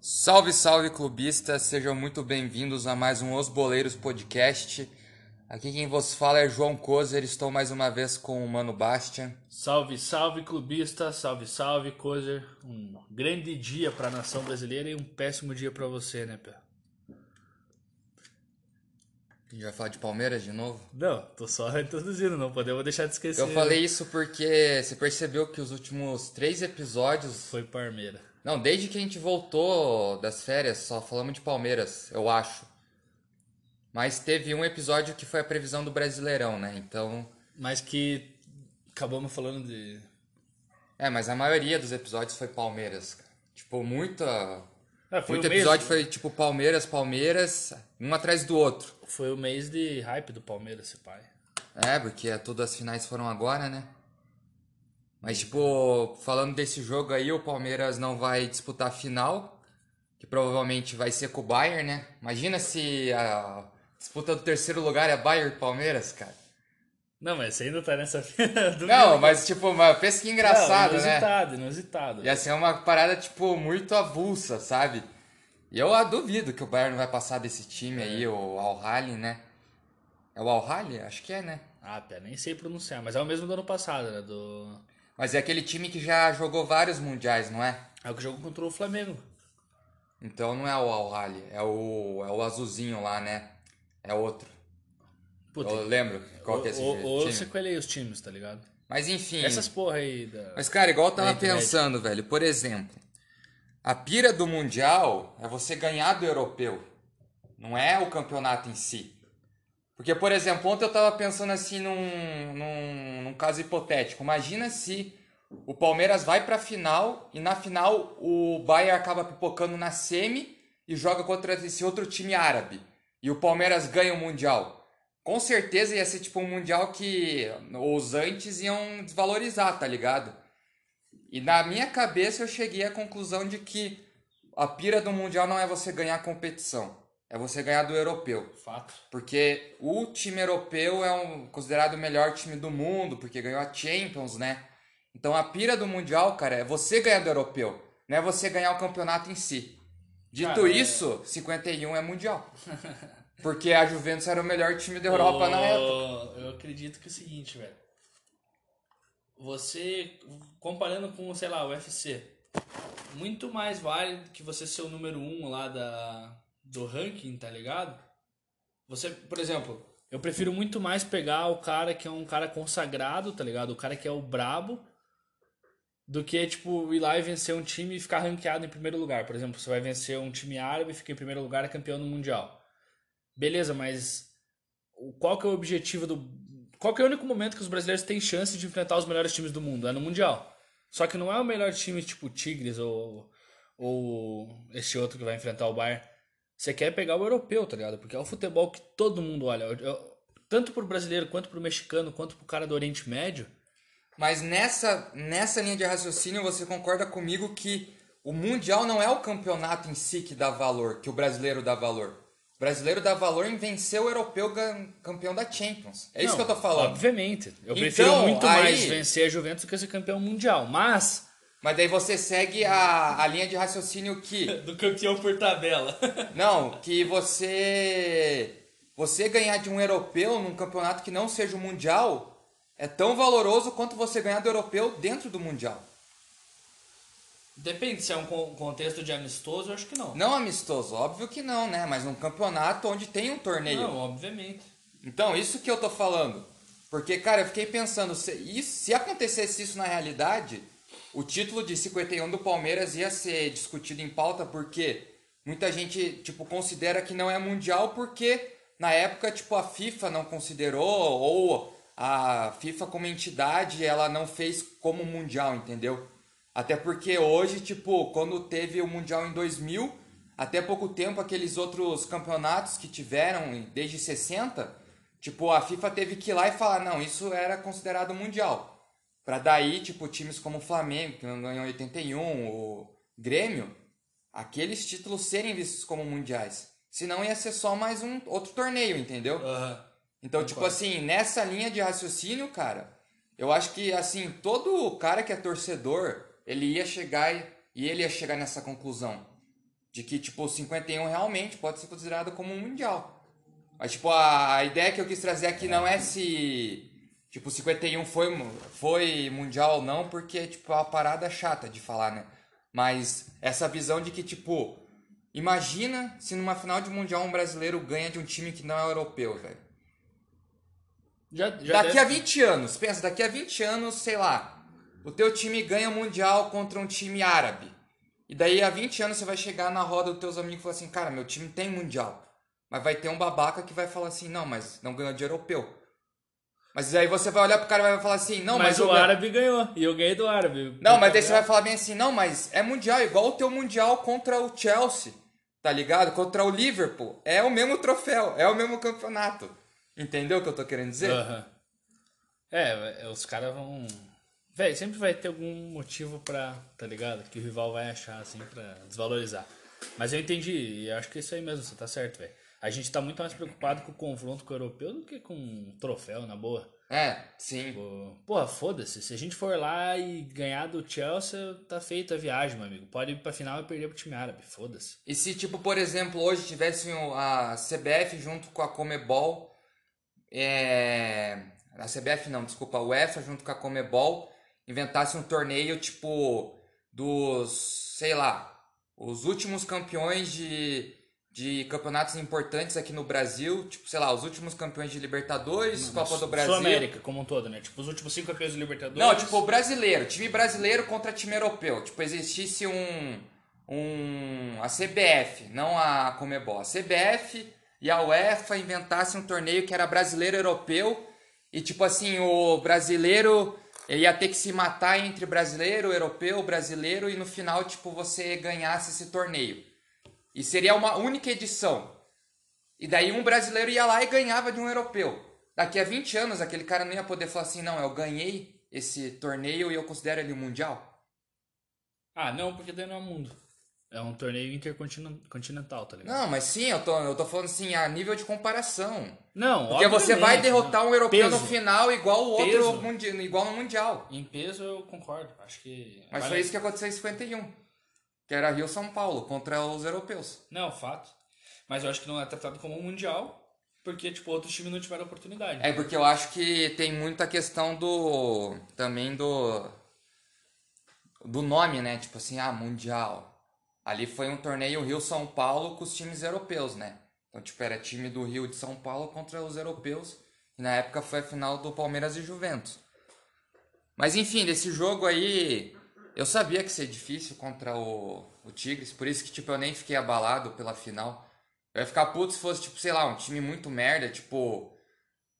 Salve, salve clubistas, sejam muito bem-vindos a mais um Os Boleiros Podcast. Aqui quem vos fala é João Kozer, estou mais uma vez com o Mano Bastian. Salve, salve clubista, salve, salve Kozer. Um grande dia para a nação brasileira e um péssimo dia para você, né, Pé? A gente vai falar de Palmeiras de novo? Não, tô só introduzindo, não podemos deixar de esquecer. Eu falei isso porque você percebeu que os últimos três episódios. Foi Palmeiras. Não, desde que a gente voltou das férias, só falamos de Palmeiras, eu acho. Mas teve um episódio que foi a previsão do Brasileirão, né? Então. Mas que acabamos falando de. É, mas a maioria dos episódios foi Palmeiras. Tipo, muita. Foi Muito episódio foi tipo Palmeiras, Palmeiras, um atrás do outro. Foi o mês de hype do Palmeiras, esse pai. É, porque todas as finais foram agora, né? Mas, tipo, falando desse jogo aí, o Palmeiras não vai disputar a final, que provavelmente vai ser com o Bayern, né? Imagina se a disputa do terceiro lugar é Bayern e Palmeiras, cara. Não, mas você ainda tá nessa. Não, mas, tipo, uma- pensa que engraçado, Não, né? inusitado, inusitado. Ia ser uma parada, tipo, muito avulsa, sabe? E eu ah, duvido que o Bayern vai passar desse time aí, o Al-Hali, né? É o Al-Hali? Acho que é, né? Ah, Pé, nem sei pronunciar, mas é o mesmo do ano passado, né? Do. Mas é aquele time que já jogou vários mundiais, não é? É o que jogou contra o Flamengo. Então não é o Al-Hali, é o, é o azulzinho lá, né? É outro. Puta, Eu lembro qual que é esse ou, ou eu sequelei os times, tá ligado? Mas enfim. Essas porra aí da. Mas, cara, igual eu tava pensando, velho. Por exemplo, a pira do Mundial é você ganhar do europeu. Não é o campeonato em si. Porque, por exemplo, ontem eu tava pensando assim num, num, num caso hipotético. Imagina se o Palmeiras vai pra final e na final o Bayern acaba pipocando na semi e joga contra esse outro time árabe. E o Palmeiras ganha o Mundial. Com certeza ia ser tipo um Mundial que os antes iam desvalorizar, tá ligado? E na minha cabeça eu cheguei à conclusão de que a pira do Mundial não é você ganhar a competição, é você ganhar do europeu. Fato. Porque o time europeu é um, considerado o melhor time do mundo, porque ganhou a Champions, né? Então a pira do Mundial, cara, é você ganhar do europeu, não é você ganhar o campeonato em si. Dito Cara, é- isso, 51 é Mundial. Porque a Juventus era o melhor time da Europa na época. época. Eu acredito que é o seguinte, velho. Você, comparando com, sei lá, o UFC, muito mais vale que você ser o número um lá da, do ranking, tá ligado? Você, por exemplo, eu prefiro muito mais pegar o cara que é um cara consagrado, tá ligado? O cara que é o brabo, do que, tipo, ir lá e vencer um time e ficar ranqueado em primeiro lugar. Por exemplo, você vai vencer um time árabe e fica em primeiro lugar é campeão no Mundial. Beleza, mas qual que é o objetivo do... Qual que é o único momento que os brasileiros têm chance de enfrentar os melhores times do mundo? É no Mundial. Só que não é o melhor time tipo Tigres ou, ou esse outro que vai enfrentar o Bayern. Você quer pegar o europeu, tá ligado? Porque é o futebol que todo mundo olha. Tanto pro brasileiro, quanto pro mexicano, quanto pro cara do Oriente Médio. Mas nessa, nessa linha de raciocínio você concorda comigo que o Mundial não é o campeonato em si que dá valor, que o brasileiro dá valor. O brasileiro dá valor em vencer o europeu campeão da Champions. É isso Não, que eu tô falando. Obviamente. Eu Então, prefiro muito aí- mais vencer a Juventus do que ser campeão mundial. Mas. Mas daí você segue a, a linha de raciocínio que. Do campeão por tabela. Não, que você. Você ganhar de um europeu num campeonato que não seja o Mundial é tão valoroso quanto você ganhar do europeu dentro do Mundial. Depende se é um con- contexto de amistoso, eu acho que não. Não amistoso, óbvio que não, né? Mas num campeonato onde tem um torneio. Não, obviamente. Então, isso que eu tô falando. Porque, cara, eu fiquei pensando, se, isso- se acontecesse isso na realidade, o título de 51 do Palmeiras ia ser discutido em pauta porque muita gente, tipo, considera que não é mundial porque na época, tipo, a FIFA não considerou ou a FIFA como entidade, ela não fez como mundial, entendeu? Até porque hoje, tipo, quando teve o mundial em 2000, até pouco tempo aqueles outros campeonatos que tiveram desde 60, tipo, a FIFA teve que ir lá e falar, não, isso era considerado mundial. Pra daí, tipo, times como o Flamengo, que não ganhou em 81, o Grêmio, aqueles títulos serem vistos como mundiais. Senão ia ser só mais um outro torneio, entendeu? Aham. Então, tipo assim, nessa linha de raciocínio, cara, eu acho que, assim, todo cara que é torcedor, ele ia chegar e, ele ia chegar nessa conclusão. De que, tipo, o 51 realmente pode ser considerado como um mundial. Mas, tipo, a, a ideia que eu quis trazer aqui não é se, tipo, o 51 foi, foi mundial ou não, porque, tipo, é uma parada chata de falar, né? Mas essa visão de que, tipo, imagina se numa final de mundial um brasileiro ganha de um time que não é europeu, velho. Já, já Daqui deve- a 20 anos, pensa, daqui a 20 anos, sei lá, o teu time ganha o Mundial contra um time árabe. E daí a 20 anos você vai chegar na roda dos teus amigos e falar assim, cara, meu time tem Mundial. Mas vai ter um babaca que vai falar assim, não, mas não ganhou de europeu. Mas aí você vai olhar pro cara e vai falar assim, não, mas, mas, o árabe ganhou. E eu ganhei do árabe. Não, mas daí você vai falar bem assim, não, mas é Mundial, igual o teu Mundial contra o Chelsea, tá ligado? Contra o Liverpool. É o mesmo troféu, é o mesmo campeonato. Entendeu o que eu tô querendo dizer? É, é, os caras vão. Véi, sempre vai ter algum motivo pra. Tá ligado? Que o rival vai achar, assim, pra desvalorizar. Mas eu entendi, e acho que é isso aí mesmo, você tá certo, velho. A gente tá muito mais preocupado com o confronto com o europeu do que com um troféu, na boa. É, sim. Pô, Porra, foda-se. Se a gente for lá e ganhar do Chelsea, tá feita a viagem, meu amigo. Pode ir pra final e perder pro time árabe. Foda-se. E se, tipo, por exemplo, hoje tivesse a CBF junto com a Comebol, é... a CBF não, desculpa, a UEFA junto com a Comebol, inventasse um torneio, tipo, dos, sei lá, os últimos campeões de, de campeonatos importantes aqui no Brasil, tipo, sei lá, os últimos campeões de Libertadores, Copa do Brasil. Sul-América, como um todo, né? Tipo, os últimos cinco campeões do Libertadores. Não, tipo, brasileiro, time brasileiro contra time europeu. Tipo, existisse um. um a CBF, não a Comebol. A CBF e a UEFA inventassem um torneio que era brasileiro europeu. E, tipo assim, o brasileiro ele ia ter que se matar entre brasileiro, europeu, brasileiro. E no final, tipo, você ganhasse esse torneio. E seria uma única edição. E daí um brasileiro ia lá e ganhava de um europeu. Daqui a 20 anos, aquele cara não ia poder falar assim, não, eu ganhei esse torneio e eu considero ele um mundial. Ah, não, porque daí não é mundo. É um torneio intercontinental, tá ligado? Não, mas sim, eu tô, eu tô falando assim, a nível de comparação. Não, Porque você vai derrotar um europeu Peso. no final igual o outro Peso. mundi igual no mundial. Em peso eu concordo. Acho que. Mas vale- foi isso que aconteceu em 51. Que era Rio São Paulo contra os europeus. Não, fato. Mas eu acho que não é tratado como um mundial, porque, tipo, outros times não tiveram oportunidade. É porque eu acho que tem muita questão do. também do. do nome, né? Tipo assim, ah, Mundial. Ali foi um torneio Rio-São Paulo com os times europeus, né? Então, tipo, era time do Rio de São Paulo contra os europeus. E na época foi a final do Palmeiras e Juventus. Mas enfim, desse jogo aí, eu sabia que ia ser difícil contra o, o Tigres, por isso que tipo, eu nem fiquei abalado pela final. Eu ia ficar puto se fosse, tipo, sei lá, um time muito merda, tipo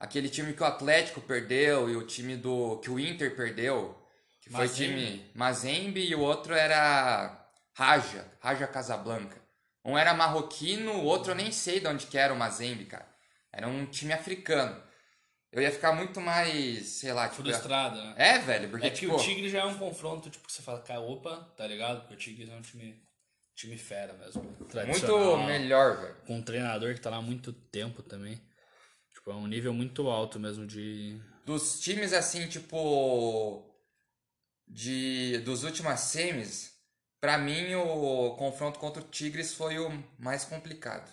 aquele time que o Atlético perdeu e o time do que o Inter perdeu, que foi Mazembe. time Mazembe e o outro era Raja, Raja Casablanca. Um era marroquino, o outro eu nem sei de onde que era o Mazembe, cara. Era um time africano. Eu ia ficar muito mais, sei lá, tipo, Frustrado, né? é, velho, porque É que tipo, o Tigre já é um confronto, tipo, que você fala, cara, opa, tá ligado? Porque o Tigre é um time, time fera mesmo. muito melhor, velho. Com um treinador que tá lá há muito tempo também. Tipo, é um nível muito alto mesmo de. Dos times assim, tipo de dos últimas semis, pra mim o confronto contra o Tigres foi o mais complicado.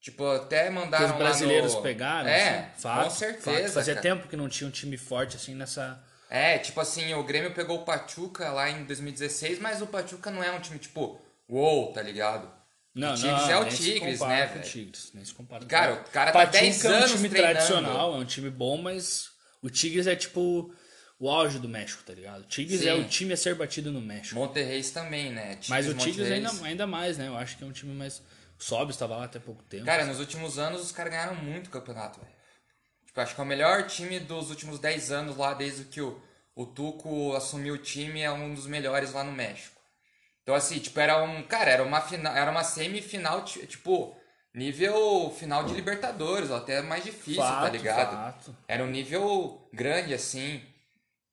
Tipo, até Que mandaram os brasileiros no... pegaram, É, assim, fato, com certeza. fato. Fazia cara. tempo que não tinha um time forte assim nessa. É, tipo assim, o Grêmio pegou o Pachuca lá em 2016, mas o Pachuca não é um time tipo, uou, tá ligado? Não, o Tigres não, é o Tigres, né, velho? Tigres, nem se compara. Cara, com o cara tá Pachuca 10 é um anos time treinando. tradicional, é um time bom, mas o Tigres é tipo o auge do México, tá ligado? O Tigres Sim. é o time a ser batido no México. Monterreis também, né? mas o Tigres, Tigres ainda, ainda mais, né? Eu acho que é um time mais. O Sobs estava lá até pouco tempo. Cara, nos últimos anos os caras ganharam muito campeonato, velho. Tipo, acho que é o melhor time dos últimos 10 anos lá, desde que o, o Tuco assumiu o time, é um dos melhores lá no México. Então, assim, tipo, era um. Cara, era uma final, era uma semifinal, ti- tipo, nível final de Libertadores, ou até mais difícil, fato, tá ligado? Fato. Era um nível grande, assim.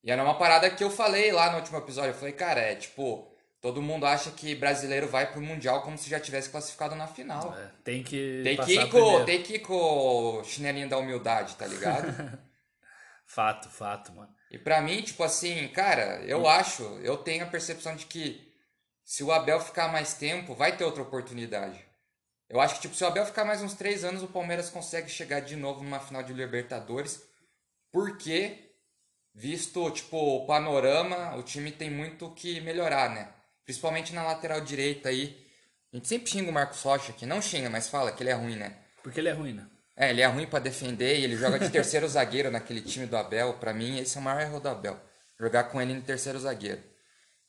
E era uma parada que eu falei lá no último episódio. Eu falei, cara, é tipo, Todo mundo acha que brasileiro vai pro Mundial como se já tivesse classificado na final. É, tem que Tem que, ir com, tem que ir com o chinelinho da humildade, tá ligado? Fato, fato, mano. e pra mim, tipo assim, cara, eu acho, eu tenho a percepção de que se o Abel ficar mais tempo, vai ter outra oportunidade. Eu acho que, tipo, se o Abel ficar mais uns três anos, o Palmeiras consegue chegar de novo numa final de Libertadores. Porque, visto, tipo, o panorama, o time tem muito que melhorar, né? Principalmente na lateral direita aí. A gente sempre xinga o Marcos Rocha aqui. Não xinga, mas fala que ele é ruim, né? Porque ele é ruim, né? É, ele é ruim pra defender e ele joga de terceiro zagueiro naquele time do Abel. Pra mim, esse é o maior erro do Abel. Jogar com ele no terceiro zagueiro.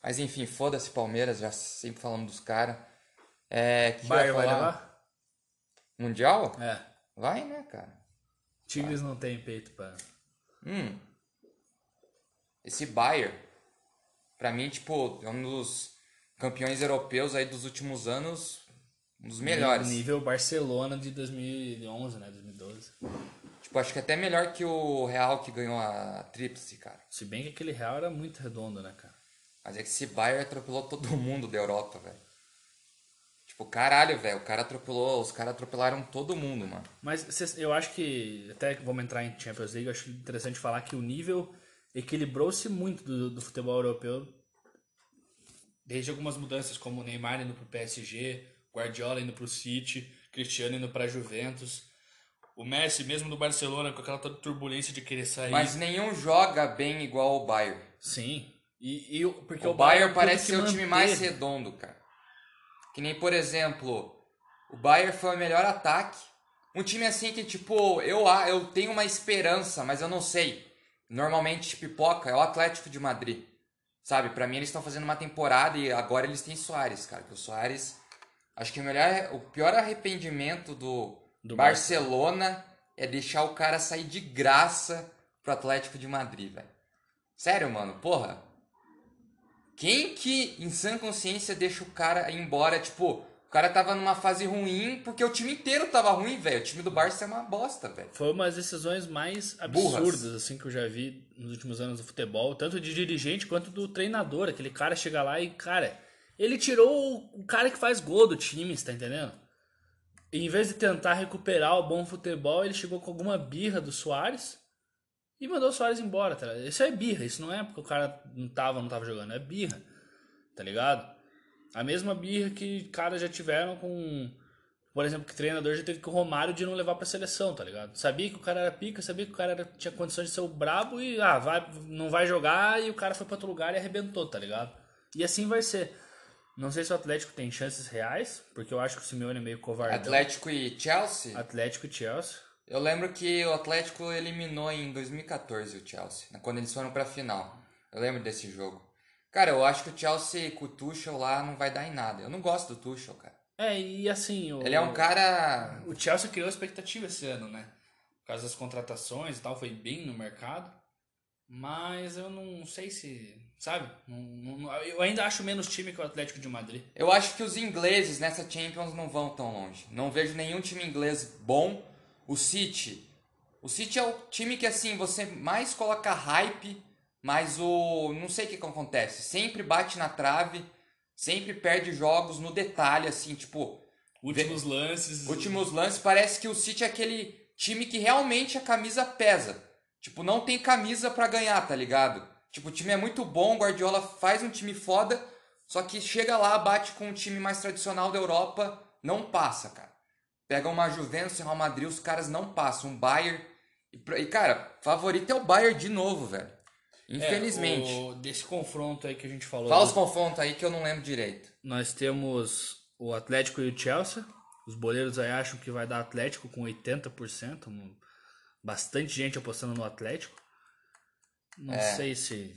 Mas enfim, foda-se Palmeiras, já sempre falando dos caras. É, que que Bayern vai levar? Mundial? É. Vai, né, cara? Tigres não tem peito pra. Hum. Esse Bayern, pra mim, tipo, é um dos campeões europeus aí dos últimos anos, um dos melhores. Nível Barcelona de 2011, né? 2012. Tipo, acho que até melhor que o Real que ganhou a tríplice, cara. Se bem que aquele Real era muito redondo, né, cara? Mas é que esse Bayern atropelou todo mundo da Europa, velho. Tipo, caralho, velho, o cara atropelou, os caras atropelaram todo mundo, mano. Mas eu acho que, até vamos entrar em Champions League, eu acho interessante falar que o nível equilibrou-se muito do, do futebol europeu. Desde algumas mudanças, como o Neymar indo pro PSG, Guardiola indo pro City, Cristiano indo pra Juventus. O Messi, mesmo no Barcelona, com aquela toda turbulência de querer sair. Mas nenhum joga bem igual o Bayern. Sim. E, e o- porque o, o, Bayern clube parece ser o time mais redondo, cara. Que nem, por exemplo, o Bayern foi o melhor ataque. Um time assim que, tipo, eu, a- eu tenho uma esperança, mas eu não sei. Normalmente pipoca é o Atlético de Madrid. Sabe? Pra mim eles estão fazendo uma temporada e agora eles têm Soares, cara. Que o Soares. Acho que o, melhor, o pior arrependimento do, Do Barcelona é deixar o cara sair de graça pro Atlético de Madrid, velho. Sério, mano, porra. Quem que em sã consciência deixa o cara ir embora? Tipo, o cara tava numa fase ruim porque o time inteiro tava ruim, velho. O time do Barça é uma bosta, velho. Foi uma das decisões mais Burras. absurdas assim que eu já vi nos últimos anos do futebol, tanto de dirigente quanto do treinador. Aquele cara chega lá e, cara, ele tirou o cara que faz gol do time, você tá entendendo? E, em vez de tentar recuperar o bom futebol, ele chegou com alguma birra do Soares e mandou o Soares embora, tá ligado? Isso é birra, isso não é porque o cara não tava, não tava jogando, é birra, tá ligado? A mesma birra que caras já tiveram com por exemplo, que treinador já teve que o Romário de não levar pra seleção, tá ligado? Sabia que o cara era pica, sabia que o cara era- tinha condições de ser o brabo e, ah, vai, não vai jogar e o cara foi pra outro lugar e arrebentou, tá ligado? E assim vai ser. Não sei se o Atlético tem chances reais, porque eu acho que o Simeone é meio covardão. Atlético e Chelsea. Atlético e Chelsea. Eu lembro que o Atlético eliminou em 2014 o Chelsea, né, quando eles foram pra final. Eu lembro desse jogo. Cara, eu acho que o Chelsea com o Tuchel lá não vai dar em nada. Eu não gosto do Tuchel, cara. É, e assim... O, Ele é um cara O Chelsea criou expectativa esse ano, né? Por causa das contratações e tal, foi bem no mercado. Mas eu não sei se. Sabe? Não- não- eu ainda acho menos time que o Atlético de Madrid. Eu acho que os ingleses nessa Champions não vão tão longe. Não vejo nenhum time inglês bom. O City. O City é o time que assim você mais coloca hype, mas o não sei o que, que acontece. Sempre bate na trave, sempre perde jogos no detalhe assim, tipo, Últimos lances. últimos lances parece que o City é aquele time que realmente a camisa pesa. Tipo, não tem camisa pra ganhar, tá ligado? Tipo, o time é muito bom, o Guardiola faz um time foda, só que chega lá, bate com um time mais tradicional da Europa, não passa, cara. Pega uma Juventus Real Madrid, os caras não passam. Um Bayern. E, e, cara, favorito é o Bayern de novo, velho. Infelizmente. É, o- desse confronto aí que a gente falou. Fala os confrontos aí que eu não lembro direito. Nós temos o Atlético e o Chelsea. Os boleiros aí acham que vai dar Atlético com 80%. um- Bastante gente apostando no Atlético. Não É. sei se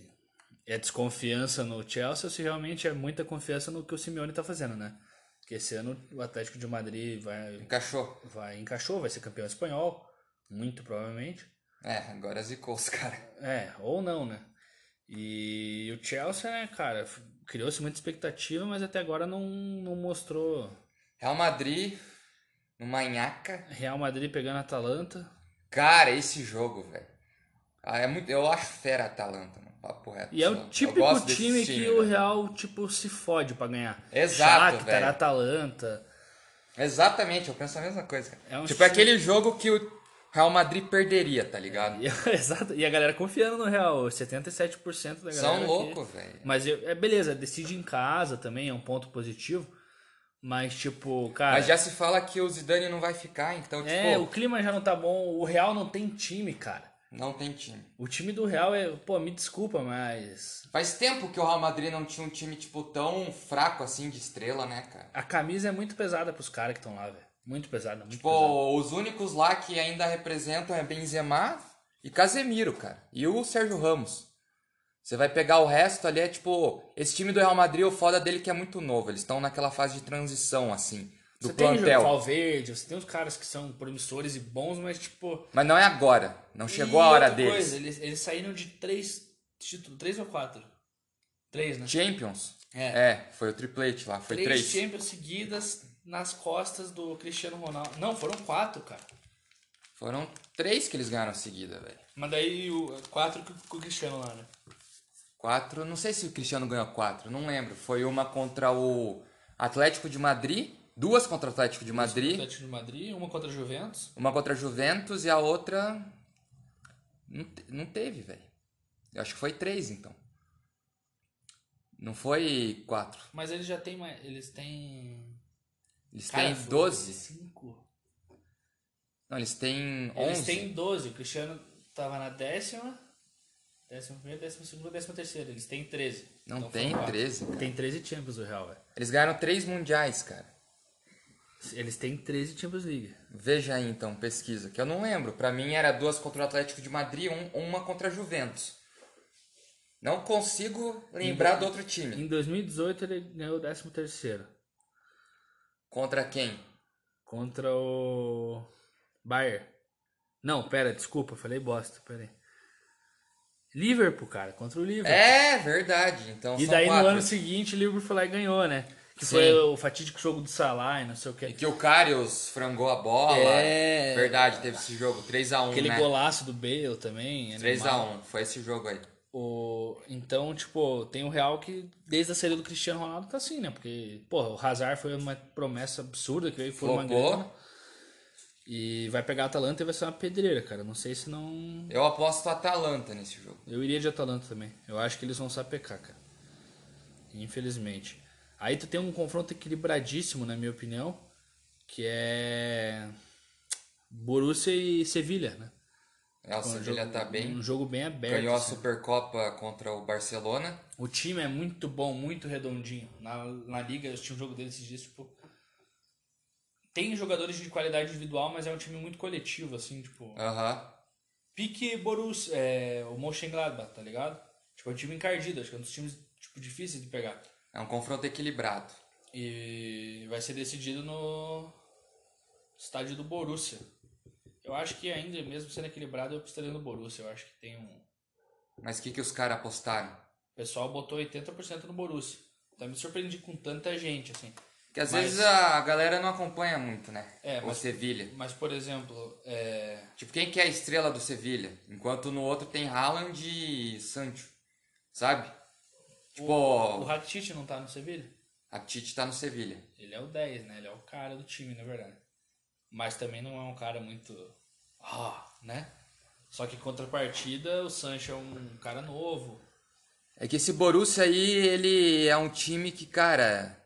é desconfiança no Chelsea ou se realmente é muita confiança no que o Simeone tá fazendo, né? Porque esse ano o Atlético de Madrid vai, Encaixou. vai encaixou, vai ser campeão espanhol, muito provavelmente. É, agora zicou os caras. É, ou não, né? E o Chelsea, né, cara, criou-se muita expectativa, mas até agora não, não mostrou Real Madrid, no Manhaca. Real Madrid pegando a Atalanta. Cara, esse jogo, velho. Ah, é muito, eu acho fera a Atalanta, mano. Papo reto. E é o típico desse time que o. Real, tipo, se fode pra ganhar. Exato, Shakhtar, velho. Atalanta. Exatamente, eu penso a mesma coisa. É um tipo time- aquele jogo que o Real Madrid perderia, tá ligado? E, exato. E a galera confiando no Real. 77% da galera. São loucos, velho. Mas eu- é beleza, decide em casa também, é um ponto positivo. Mas, tipo, cara. Mas já se fala que o Zidane não vai ficar, então, tipo, É, o clima já não tá bom. O Real não tem time, cara. não tem time. O time do Real é. Pô, me desculpa, mas. Faz tempo que o Real Madrid não tinha um time, tipo, tão fraco assim de estrela, né, cara? A camisa é muito pesada pros caras que estão lá, velho. Muito pesada, muito Tipo, os únicos lá que ainda representam é Benzema e Casemiro, cara. E o Sérgio Ramos. Você vai pegar o resto ali, é tipo... Esse time do Real Madrid, o foda dele é que é muito novo. Eles estão naquela fase de transição, assim, do Você tem o plantel. Valverde, você tem os caras que são promissores e bons, mas, tipo. Mas não é agora. Não chegou E a hora deles. Coisa, eles, eles saíram de três títulos. Três ou quatro? Três, né? Champions? É. É, foi o triplete lá. Foi três, três. Champions seguidas nas costas do Cristiano Ronaldo. Não, foram quatro, cara. Foram três que eles ganharam seguida, velho. Mas daí o, quatro com o Cristiano lá, né? Quatro, não sei se o Cristiano ganhou quatro, não lembro. Foi uma contra o Atlético de Madrid, duas contra o Atlético de Madrid, Atlético de Madrid, uma contra a Juventus. uma contra a Juventus e a outra não, não teve, velho. Eu acho que foi três, então. Não foi quatro. Mas eles já têm mais. Eles têm. Eles Cara, têm foi 12. Cinco. Não, eles têm 11. Eles têm 12. O Cristiano tava na décima. Décima primeira, décima segunda, décima terceira. Eles têm 13. Não Então tem foram quatro. 13, cara. Tem 13 Champions o Real, velho. Eles ganharam três mundiais, cara. Eles têm 13 Champions League. Veja aí então, pesquisa, que eu não lembro. Pra mim era duas contra o Atlético de Madrid, um, uma contra a Juventus. Não consigo lembrar do outro time. Em 2018 ele ganhou o 13 terceiro. Contra quem? Contra o Bayern. Não, pera, desculpa, falei bosta, pera aí. Liverpool, cara, contra o Liverpool. É, verdade. Então e daí quatro. no ano seguinte o Liverpool foi lá e ganhou, né? Que Sim. foi o fatídico jogo do Salah e não sei o E que. que o Karius frangou a bola. É. Verdade, teve esse jogo. 3x1, Aquele né? golaço do Bale também. animal. 3x1, foi esse jogo aí. O... Então, tipo, tem o Real que desde a saída do Cristiano Ronaldo tá assim, né? Porque, porra, o Hazard foi uma promessa absurda que veio foi uma grana. E vai pegar a Atalanta e vai ser uma pedreira, cara. Não sei se não. Eu aposto a Atalanta nesse jogo. Eu iria de Atalanta também. Eu acho que eles vão sapecar, cara. Infelizmente. Aí tu tem um confronto equilibradíssimo, na minha opinião, que é Borussia e Sevilha, né? É, o Um Sevilha tá bem. Um jogo bem aberto. Ganhou a assim. Supercopa contra o Barcelona. O time é muito bom, muito redondinho. Na, na liga, eu tinha um jogo deles esses dias, tipo. Tem jogadores de qualidade individual, mas é um time muito coletivo, assim, tipo. Aham. Pique Borussia, é, o Mönchengladbach, tá ligado? Tipo, é um time encardido, acho que é um dos times, tipo, difíceis de pegar. É um confronto equilibrado. E vai ser decidido no estádio do Borussia. Eu acho que ainda, mesmo sendo equilibrado, eu apostaria no Borussia. Eu acho que tem um... Mas o que, que os caras apostaram? O pessoal botou 80% no Borussia. Então me surpreendi com tanta gente, assim. Porque às Mas- vezes a galera não acompanha muito, né? É, o mas- Sevilha. Mas, por exemplo, é... Tipo, quem que é a estrela do Sevilha? Enquanto no outro tem Haaland e Sancho. Sabe? Tipo, o Rakitic não tá no Sevilha? Tite tá no Sevilha. Ele é o 10, né? Ele é o cara do time, na verdade. Mas também não é um cara muito. Ah, né? Só que em contrapartida, o Sancho é um cara novo. É que esse Borussia aí, ele é um time que, cara,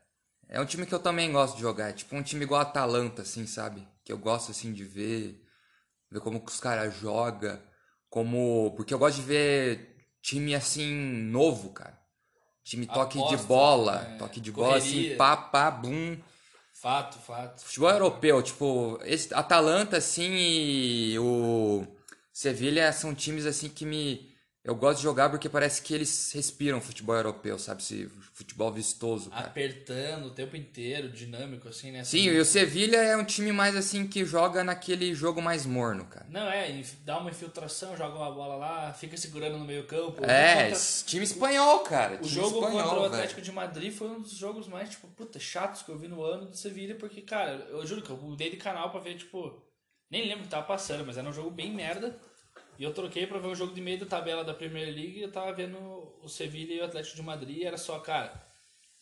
é um time que eu também gosto de jogar. É tipo um time igual a Atalanta, assim, sabe? Que eu gosto, assim, de ver, ver como que os caras jogam, como... Porque eu gosto de ver time, assim, novo, cara. Time toque de Aposta, bola, é, toque de bola, assim, correria. pá, pá, bum. Fato, fato. Futebol europeu, tipo, esse Atalanta, assim, e o Sevilha são times, assim, que me... Eu gosto de jogar porque parece que eles respiram futebol europeu, sabe? Esse futebol vistoso, cara. Apertando o tempo inteiro, dinâmico, assim, né? Sim, e o Sevilha é um time mais, assim, que joga naquele jogo mais morno, cara. Não, é, dá uma infiltração, joga uma bola lá, fica segurando no meio campo. É, Contra- time espanhol, cara. O jogo espanhol, contra o velho. Atlético de Madrid foi um dos jogos mais, tipo, puta, chatos que eu vi no ano do Sevilha, porque, cara, eu juro que eu mudei de canal pra ver, tipo, nem lembro o que tava passando, mas era um jogo bem merda. E eu troquei pra ver um jogo de meio da tabela da Premier League e eu tava vendo o Sevilha e o Atlético de Madrid e era só, cara,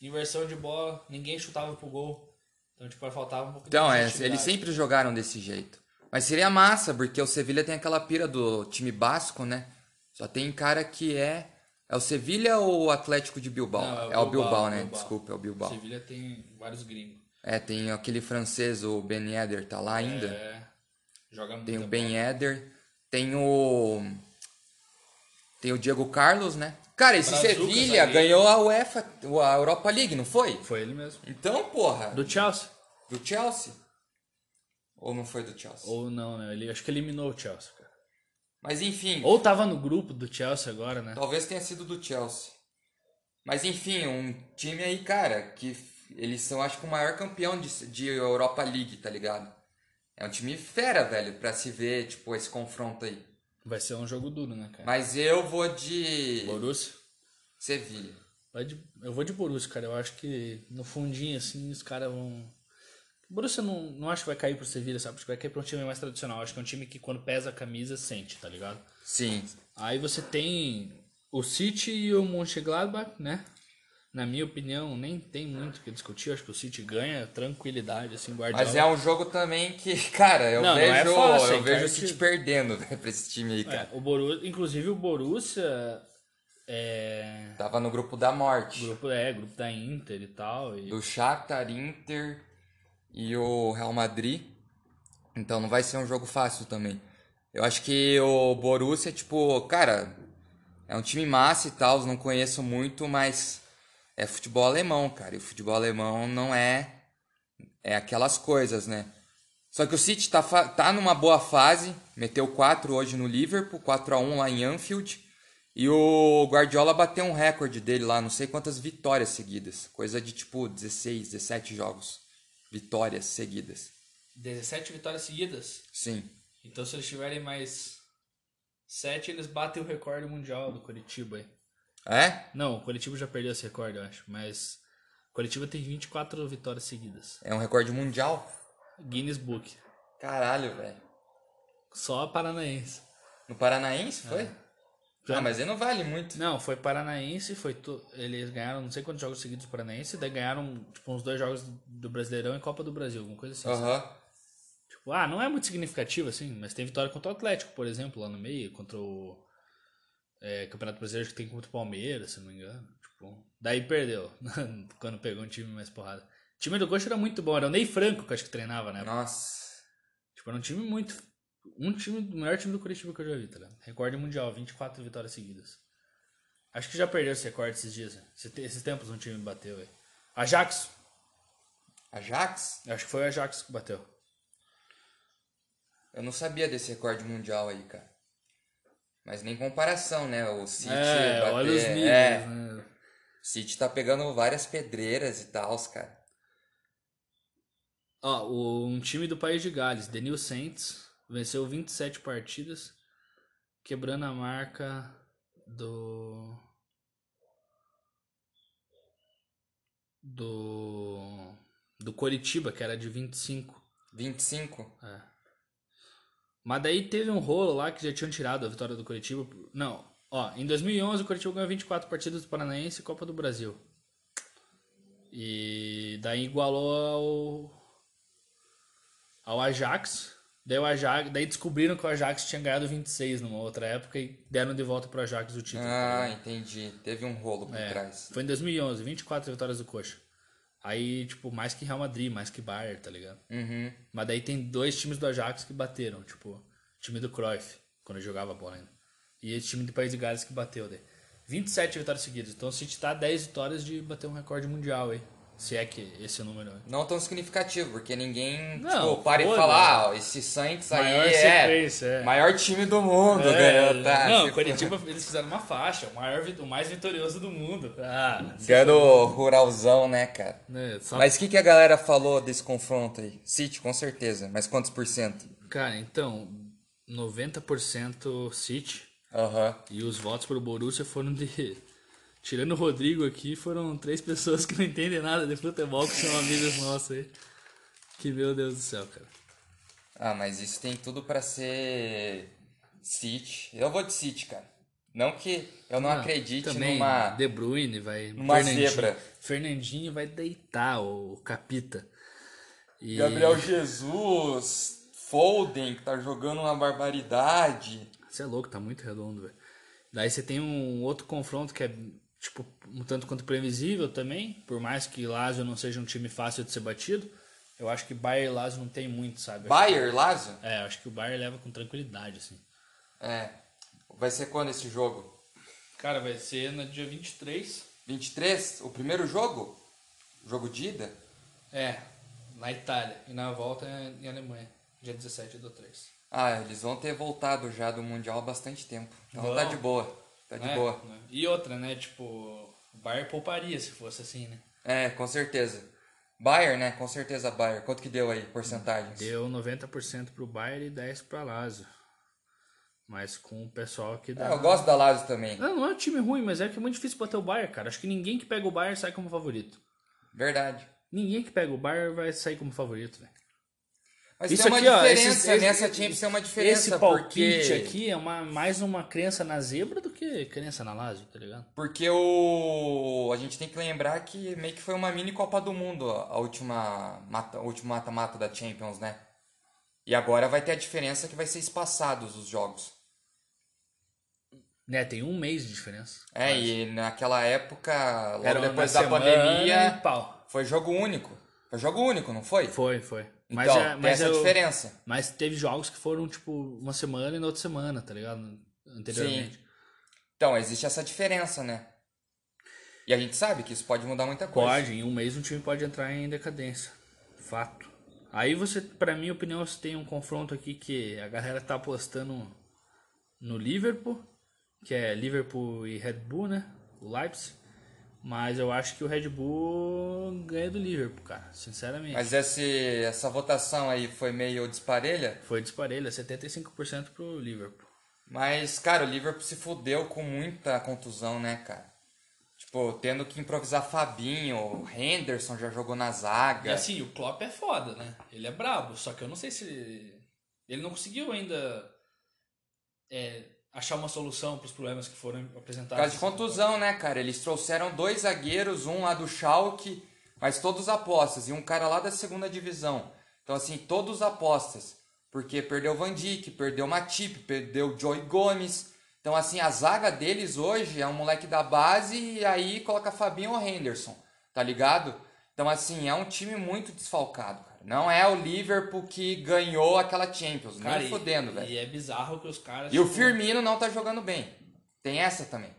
inversão de bola, ninguém chutava pro gol. Então, tipo, faltava um pouco Então, de é, eles sempre jogaram desse jeito. Mas seria massa, porque o Sevilha tem aquela pira do time basco, né? Só tem cara que é. É o Sevilha ou o Atlético de Bilbao? Não, é, o Bilbao, né? Bilbao. Desculpa, é o Bilbao. Sevilha tem vários gringos. É, tem aquele francês, o Ben Yedder, tá lá ainda. É, joga muito. Tem o Ben Yedder. Tem o. Tem o Diego Carlos, né? Cara, esse Brazucas Sevilha ali. ganhou a UEFA, a Europa League, não foi? Foi ele mesmo. Então, porra. Do Chelsea? Do Chelsea? Ou não foi do Chelsea? Ou não, né? Ele, acho que eliminou o Chelsea, cara. Mas enfim, Ou tava no grupo do Chelsea agora, né? talvez tenha sido do Chelsea. Mas enfim, um time aí, cara, que eles são, acho que, o maior campeão de, de Europa League, tá ligado? É um time fera, velho, pra se ver, tipo, esse confronto aí. Vai ser um jogo duro, né, cara? Mas eu vou de Borussia? Sevilha. De- eu vou de Borussia, cara. Eu acho que no fundinho, assim, os caras vão... O Borussia não, não acho que vai cair pro Sevilla, sabe? Acho que vai cair pra um time mais tradicional. Acho que é um time que quando pesa a camisa, sente, tá ligado? Sim. Aí você tem o City e o Mönchengladbach, né? Na minha opinião, nem tem muito o que discutir. Acho que o City ganha tranquilidade, assim, Guardiola. Mas é um jogo também que, cara, eu Não, não é vejo, fácil, eu vejo o City que- perdendo né, pra esse time aí, cara. É, o Borussia, inclusive o Borussia é Tava no grupo da morte. grupo é grupo da Inter e tal e do Shakhtar, Inter e o Real Madrid. Então não vai ser um jogo fácil também. Eu acho que o Borussia, tipo, cara, é um time massa e tal, não conheço muito, mas é futebol alemão, cara. E o futebol alemão não é é aquelas coisas, né? Só que o City tá, tá numa boa fase, meteu 4 hoje no Liverpool, 4 a 1 lá em Anfield. E o Guardiola bateu um recorde dele lá, não sei quantas vitórias seguidas. Coisa de tipo 16, 17 jogos. Vitórias seguidas. 17 vitórias seguidas. Sim. Então se eles tiverem mais 7, eles batem o recorde mundial do Curitiba aí. É? Não, o Curitiba já perdeu esse recorde, eu acho, mas o Curitiba tem 24 vitórias seguidas. É um recorde mundial? Guinness Book. Caralho, velho. Só Paranaense. No Paranaense foi? Já- Ah, mas ele não vale muito. Não, foi Paranaense, foi tu... eles ganharam não sei quantos jogos seguidos do Paranaense, daí ganharam tipo uns dois jogos do Brasileirão e Copa do Brasil, alguma coisa assim. Aham. Tipo, ah, não é muito significativo assim, mas tem vitória contra o Atlético, por exemplo, lá no meio, contra o é, Campeonato Brasileiro que tem contra o Palmeiras, se não me engano. Tipo, daí perdeu, quando pegou um time mais porrada. O time do Coxa era muito bom, era o Ney Franco que eu acho que treinava, né? Nossa. Tipo, era um time muito. Um time, o melhor time do Curitiba que eu já vi, tá ligado? Recorde mundial, 24 vitórias seguidas. Acho que já perdeu esse recorde esses dias, né? Esse- Esses tempos um time bateu, velho. Ajax, Ajax? acho que foi o Ajax que bateu. Eu não sabia desse recorde mundial aí, cara. Mas nem comparação, né? O City é, bater- olha os níveis, é, né? O City tá pegando várias pedreiras e tal, cara. Ó, o- um time do país de Gales, The New Saints, venceu 27 partidas, quebrando a marca do. Do. Do Coritiba, que era de 25. 25? É. Mas daí teve um rolo lá que já tinham tirado a vitória do Curitiba. Não, ó, em 2011 o Curitiba ganhou 24 partidas do Paranaense e Copa do Brasil. E daí igualou ao, ao Ajax. Daí, o Ajax. daí descobriram que o Ajax tinha ganhado 26 numa outra época e deram de volta pro Ajax o título. Ah, entendi. Teve um rolo por É, trás. Foi em 2011, 24 vitórias do Coxa. Aí, tipo, mais que Real Madrid, mais que Bayern, tá ligado? Uhum. Mas daí tem dois times do Ajax que bateram, tipo, time do Cruyff, quando ele jogava bola ainda. E esse time do País de Gales que bateu daí. 27 vitórias seguidas. Então o City tá a 10 vitórias de bater um recorde mundial aí. Se é que esse é número. aí. Não tão significativo, porque ninguém, Não, tipo, para e fala, ah, esse Saints aí Maior é, sequência, é. maior time do mundo, É, ganhou, tá? Não, o Tipo, Curitiba eles fizeram uma faixa, o, maior, o mais vitorioso do mundo. Ah, Ganhou ruralzão, né, cara? né, só Mas o que, que a galera falou desse confronto aí? City, com certeza, mas quantos por cento? Cara, então, 90% City Aham. e os votos pro Borussia foram de. Tirando o Rodrigo aqui, foram três pessoas que não entendem nada de futebol, que são amigos nossos aí. Que meu Deus do céu, cara. Ah, mas isso tem tudo pra ser City. Eu vou de City, cara. Não que eu não Ah, acredite também numa. De Bruyne vai. numa Fernandinho, zebra. Fernandinho vai deitar o Capita. E- Gabriel Jesus, Foden, que tá jogando uma barbaridade. Você é louco, tá muito redondo, velho. Daí você tem um outro confronto que é, tipo, um tanto quanto previsível também. Por mais que Lazio não seja um time fácil de ser batido. Eu acho que Bayern e Lazio não tem muito, sabe? Bayer, Lazio? É, eu acho que o Bayern leva com tranquilidade, assim. É. Vai ser quando esse jogo? Cara, vai ser no dia 23. 23? O primeiro jogo? Jogo de ida? É, na Itália. E na volta é em Alemanha. Dia 17 do 3. Ah, eles vão ter voltado já do Mundial há bastante tempo. Então Vão. tá de boa. Tá de É, boa. E outra, né? Tipo, o Bayern pouparia se fosse assim, né? É, com certeza. Bayer, né? Com certeza Bayer. Quanto que deu aí, porcentagens? Deu 90% pro Bayern e 10% pra Lazio. Mas com o pessoal que dá... É, eu gosto da Lazio também. Não, não é um time ruim, mas é que é muito difícil bater o Bayern, cara. Acho que ninguém que pega o Bayern sai como favorito. Verdade. Ninguém que pega o Bayern vai sair como favorito, velho. Mas Isso tem uma aqui, ó, diferença esses- esse- nessa Champions, tem uma diferença Esse palpite porque aqui é uma, mais uma crença na zebra do que crença na Lazio, tá ligado? porque o a gente tem que lembrar que meio que foi uma mini Copa do Mundo a última mata, o último mata-mata da Champions, né? E agora vai ter a diferença que vai ser espaçados os jogos. Né, tem um mês de diferença. É, e naquela época, logo Era depois da pandemia, foi jogo único. Foi jogo único, não foi? Foi, foi. Mas, Então, é- tem mas essa eu- diferença. Mas teve jogos que foram, tipo, uma semana e na outra semana, tá ligado? Anteriormente. Então, existe essa diferença, né? E a gente sabe que isso pode mudar muita coisa. Pode, em um mês um time pode entrar em decadência. Fato. Aí você, pra minha opinião, você tem um confronto aqui que a galera tá apostando no Liverpool, que é Liverpool e Red Bull, né? O Leipzig. Mas eu acho que o Red Bull ganha do Liverpool, cara. Sinceramente. Mas esse, essa votação aí foi meio disparelha. Foi disparelho, é 75% pro Liverpool. Mas, cara, o Liverpool se fudeu com muita contusão, né, cara? Tipo, tendo que improvisar Fabinho, o Henderson já jogou na zaga. E assim, o Klopp é foda, né? Ele é brabo, só que eu não sei se. Ele não conseguiu ainda é, achar uma solução para os problemas que foram apresentados. causa de contusão, né, cara? Eles trouxeram dois zagueiros, um lá do Schalke, mas todos apostas, e um cara lá da segunda divisão. Então, assim, todos apostas. Porque perdeu Van Dijk, perdeu Matip, perdeu Joey Gomes. Então, assim, a zaga deles hoje é um moleque da base e aí coloca Fabinho ou Henderson, tá ligado? Então, assim, é um time muito desfalcado, cara. Não é o Liverpool que ganhou aquela Champions, Cara, nem e- fodendo, velho. E é bizarro que os caras. E o Firmino não tá jogando bem. Tem essa também.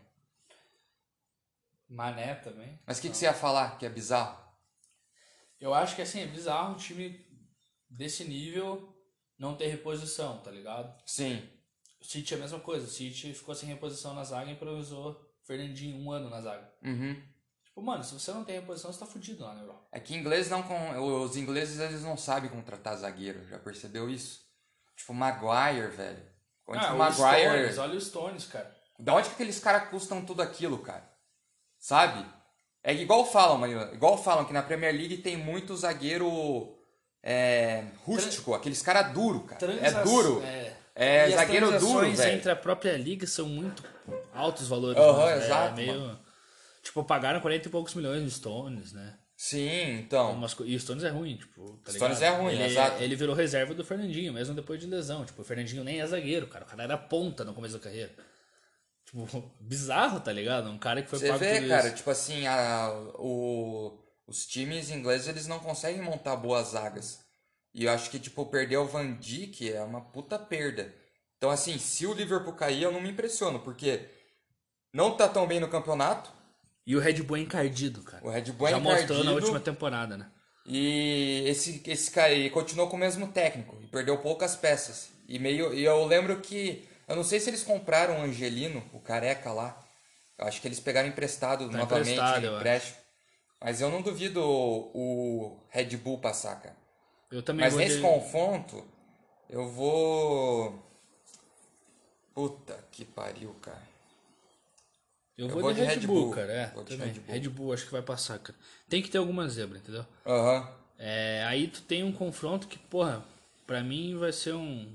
Mané também. Mas o que, que você ia falar que é bizarro? Eu acho que assim, é bizarro um time desse nível não ter reposição, tá ligado? Sim. O City é a mesma coisa. O City ficou sem reposição na zaga e improvisou Fernandinho um ano na zaga. Uhum. Tipo, mano, se você não tem reposição, você tá fudido lá na Europa. É que inglês não com os ingleses eles não sabem contratar zagueiro, já percebeu isso? Tipo Maguire, velho. Onde Ah, o Maguire, Stones, olha o Stones, cara. da onde que aqueles caras custam tudo aquilo, cara? Sabe? É igual falam, mano, igual falam que na Premier League tem muito zagueiro é, rústico, aqueles caras duro, cara. Transa- É duro. É, É E zagueiro duro, velho. entre a própria liga são muito altos valores. Aham, né? exato, É meio... Tipo, pagaram 40 e poucos milhões no Stones, né? Sim, então. Umas E o Stones é ruim, tipo, tá Stones é ruim, ele, exato. Ele virou reserva do Fernandinho, mesmo depois de lesão. Tipo, o Fernandinho nem é zagueiro, cara. O cara era ponta no começo da carreira. Tipo, bizarro, tá ligado? Um cara que foi Você pago vê, cara, isso. tipo assim, a, o, os times ingleses eles não conseguem montar boas zagas. E eu acho que, tipo, perder o Van Dijk é uma puta perda. Então, assim, se o Liverpool cair, eu não me impressiono, porque não tá tão bem no campeonato. E o Red Bull é encardido, cara. O Red Bull é Já mostrou na encardido. última temporada, né? E esse, esse cara ele continuou com o mesmo técnico e perdeu poucas peças. E meio e eu lembro que eu não sei se eles compraram o Angelino, o careca lá. Eu acho que eles pegaram emprestado Tá novamente, emprestado, empréstimo. Mas eu não duvido o, o Red Bull passar, cara. Eu também Mas nesse de... confronto, eu vou. Puta que pariu, cara. Eu eu vou, vou de de Red, Red Bull, Bull. cara. É, Vou também. Red Bull. Red Bull acho que vai passar, cara. Tem que ter alguma zebra, entendeu? Aham. É, aí tu tem um confronto que, porra, pra mim vai ser um.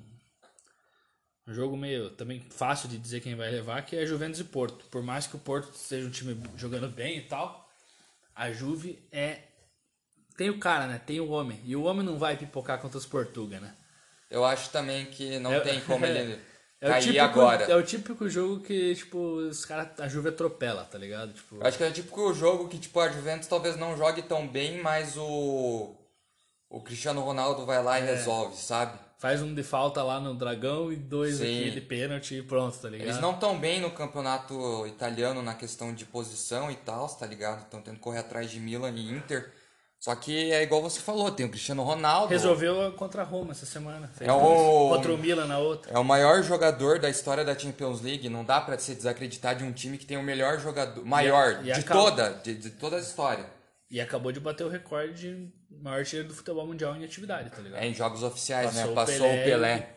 Um jogo meio também fácil de dizer quem vai levar, que é Juventus e Porto. Por mais que o Porto seja um time jogando bem e tal, a Juve é. Tem o cara, né? Tem o homem. E o homem não vai pipocar contra os Portuga, né? Eu acho também que não É- tem como ele É o, cair típico, agora. é o típico jogo que, tipo, os caras. A Juve atropela, tá ligado? Tipo, acho que é o jogo que tipo a Juventus talvez não jogue tão bem, mas o o Cristiano Ronaldo vai lá e É. resolve, sabe? faz um de falta lá no Dragão e dois Sim. aqui de pênalti e pronto, tá ligado? Eles não estão bem no campeonato italiano na questão de posição e tal, tá ligado? Estão tendo que correr atrás de Milan e Inter. Só que é igual você falou, tem o Cristiano Ronaldo. Resolveu contra a Roma essa semana. Fez É o-. Contra o Milan na outra. É o maior jogador da história da Champions League. Não dá pra se desacreditar de um time que tem o melhor jogador, maior e de acaba- toda, de, de toda a história. E acabou de bater o recorde de maior artilheiro do futebol mundial em atividade, tá ligado? É, em jogos oficiais, Passou né? o Passou Pelé o Pelé.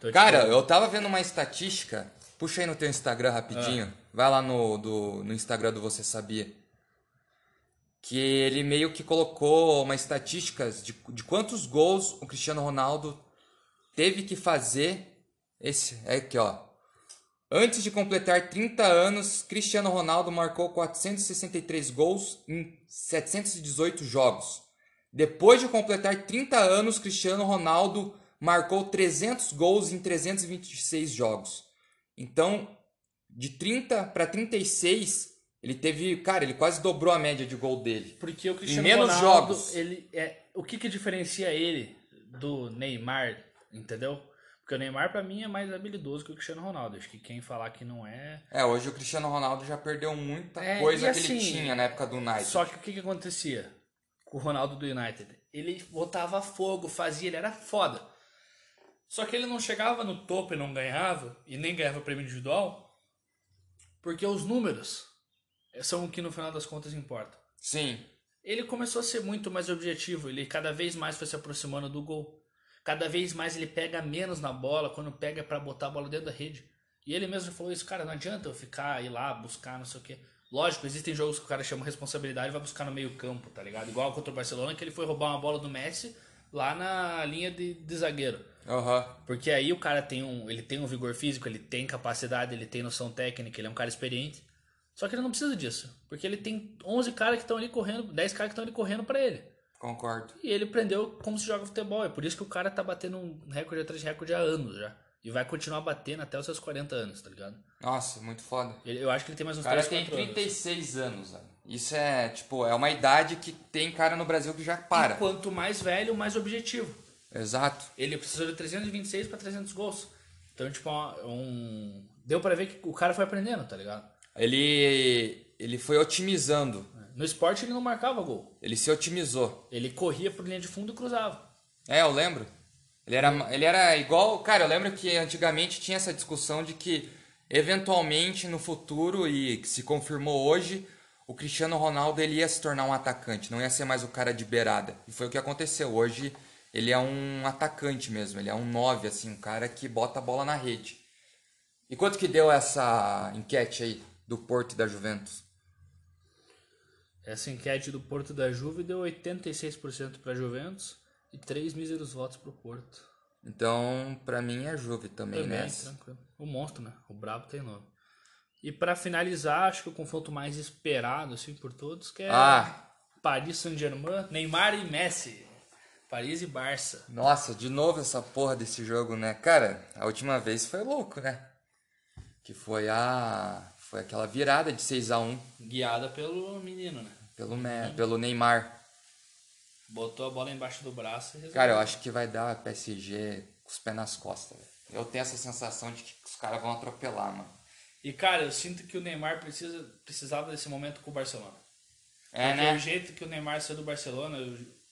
Tipo, Cara, eu tava vendo uma estatística. Puxa aí no teu Instagram rapidinho. Ah. Vai lá no, do, no Instagram do Você Sabia. Que ele meio que colocou uma estatística de, de quantos gols o Cristiano Ronaldo teve que fazer. Esse é aqui, ó. Antes de completar 30 anos, Cristiano Ronaldo marcou 463 gols em 718 jogos. Depois de completar 30 anos, Cristiano Ronaldo marcou 300 gols em 326 jogos. Então, de 30 para 36, ele teve, cara, ele quase dobrou a média de gol dele. Porque o Cristiano menos Ronaldo, jogos. ele é o que que diferencia ele do Neymar, entendeu? Porque o Neymar pra mim é mais habilidoso que o Cristiano Ronaldo. Acho que quem falar que não é, É, hoje o Cristiano Ronaldo já perdeu muita É, coisa e que ele assim, tinha na época do United. Só que o que, que acontecia com o Ronaldo do United? Ele botava fogo, fazia, ele era foda. Só que ele não chegava no topo e não ganhava, e nem ganhava prêmio individual, porque os números são o que no final das contas importa. Sim, Ele começou a ser muito mais objetivo, ele cada vez mais foi se aproximando do gol. Cada vez mais ele pega menos na bola quando pega pra botar a bola dentro da rede. E ele mesmo falou isso, cara, não adianta eu ficar, ir lá, buscar, não sei o quê. Lógico, existem jogos que o cara chama responsabilidade e vai buscar no meio campo, tá ligado? Igual contra o Barcelona, que ele foi roubar uma bola do Messi lá na linha de, de zagueiro. aham. Porque aí o cara tem um, ele tem um vigor físico, ele tem capacidade, ele tem noção técnica, ele é um cara experiente. Só que ele não precisa disso, porque ele tem 11 caras que estão ali correndo, 10 caras que estão ali correndo pra ele. Concordo. E ele prendeu como se joga futebol. É por isso que o cara tá batendo um recorde atrás de recorde há anos já. E vai continuar batendo até os seus 40 anos, tá ligado? Nossa, muito foda. Ele- eu acho que ele tem mais uns O cara 3, tem 4 anos. 36 anos, velho. Isso é, tipo, é uma idade que tem cara no Brasil que já para. E quanto mais velho, mais objetivo. Exato. Ele precisou de 326 pra 300 gols. Então, tipo, um... deu pra ver que o cara foi aprendendo, tá ligado? Ele ele foi otimizando. No esporte ele não marcava gol. Ele se otimizou. Ele corria por linha de fundo e cruzava. É, eu lembro. Ele era, ele era igual. Cara, eu lembro que antigamente tinha essa discussão de que, eventualmente, no futuro, e que se confirmou hoje, o Cristiano Ronaldo ele ia se tornar um atacante, não ia ser mais o cara de beirada. E foi o que aconteceu. Hoje ele é um atacante mesmo, ele é um 9, assim, um cara que bota a bola na rede. E quanto que deu essa enquete aí do Porto e da Juventus? Essa enquete do Porto da Juve deu 86% pra Juventus e 3 míseros votos pro Porto. Então, pra mim é Juve também, Também, nessa. tranquilo. O monstro, né? O brabo tem nome. E pra finalizar, acho que o confronto mais esperado, assim, por todos, que é Ah, Paris Saint-Germain, Neymar e Messi. Paris e Barça. Nossa, de novo essa porra desse jogo, né? Cara, a última vez foi louco, né? Que foi a. Foi aquela virada de 6 a 1 Guiada pelo menino, né? pelo, Me... pelo Neymar. Botou a bola embaixo do braço e resolveu. Cara, eu acho que vai dar PSG com os pés nas costas, velho. Eu tenho essa sensação de que os caras vão atropelar, mano. E, cara, eu sinto que o Neymar precisa, precisava desse momento com o Barcelona. É, Porque né? o jeito que o Neymar saiu do Barcelona,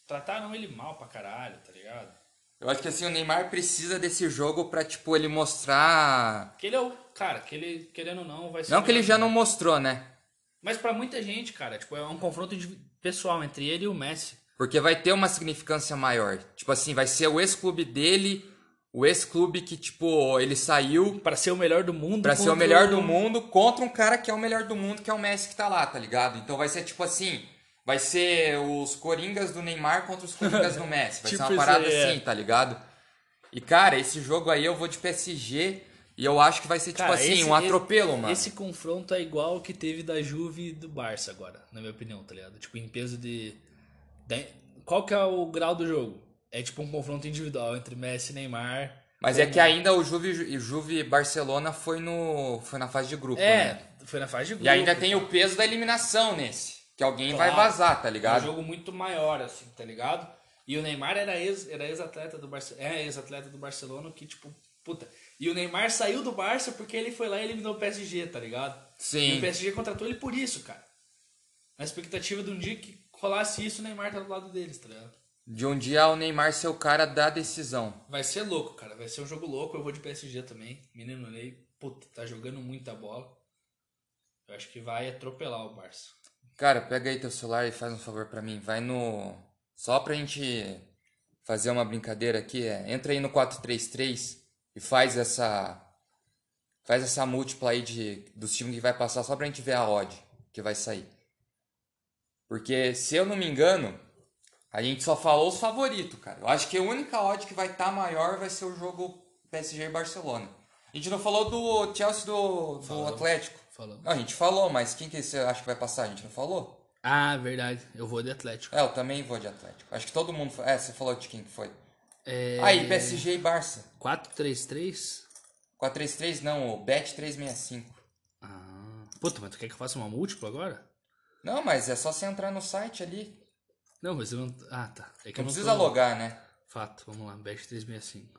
trataram ele mal pra caralho, tá ligado? Eu acho que assim, o Neymar precisa desse jogo pra, tipo, ele mostrar. Que ele é o. Cara, que ele, querendo ou não, vai ser. Não que ele já não mostrou, né? Mas pra muita gente, cara, tipo, é um confronto pessoal entre ele e o Messi. Porque vai ter uma significância maior. Tipo assim, vai ser o ex-clube dele, o ex-clube que, tipo, ele saiu Pra ser o melhor do mundo. Pra ser o melhor do mundo contra um cara que é o melhor do mundo, que é o Messi que tá lá, tá ligado? Então vai ser tipo assim, vai ser os Coringas do Neymar contra os Coringas do Messi. Vai Tipo ser uma parada aí, é. assim, tá ligado? E, cara, esse jogo aí eu vou de PSG e eu acho que vai ser, tipo Cara, assim, esse- um atropelo, mano. Esse confronto é igual o que teve da Juve e do Barça agora, na minha opinião, tá ligado? Tipo, em peso de. de- Qual que é o grau do jogo? É tipo um confronto individual entre Messi e Neymar. Mas é que ainda o Juve, o Juve Barcelona foi, no, foi na fase de grupo, É, né? foi na fase de grupo. E ainda tem o peso da eliminação nesse. Que alguém vai Claro. vazar, tá É um ligado? jogo muito maior, assim, tá ligado? E o Neymar era ex- era ex-atleta do Barcelona. É ex-atleta do Barcelona que, tipo, puta. E o Neymar saiu do Barça porque ele foi lá e eliminou o PSG, tá ligado? Sim. E o PSG contratou ele por isso, cara. Na expectativa de um dia que rolasse isso, o Neymar tá do lado deles, tá ligado? De um dia o Neymar ser o cara da decisão. Vai ser louco, cara. Vai ser um jogo louco. Eu vou de PSG também. Menino Ney, puta, tá jogando muita bola. Eu acho que vai atropelar o Barça. Cara, pega aí teu celular e faz um favor pra mim. Vai no. Só pra gente fazer uma brincadeira aqui, é. Entra aí no 433 e faz essa. Faz essa múltipla aí de, dos times que vai passar só pra gente ver a odd que vai sair. Porque, se eu não me engano, a gente só falou os favoritos, cara. Eu acho que a única odd que vai estar maior vai ser o jogo PSG e Barcelona. A gente não falou do Chelsea do, do. Atlético. Falando. Não, a gente falou, mas quem que você acha que vai passar? A gente não falou? Ah, verdade. Eu vou de Atlético. É, eu também vou de Atlético. Acho que todo mundo foi. É, você falou de quem que foi. É... Aí, PSG e Barça. 4-3-3? 433 não, o Bet 365. Ah. Puta, mas tu quer que eu faça uma múltipla agora? Não, mas é só você entrar no site ali. Não, mas eu não. Ah, tá. É Não não precisa tô- logar, né? Fato, vamos lá. Bet 365.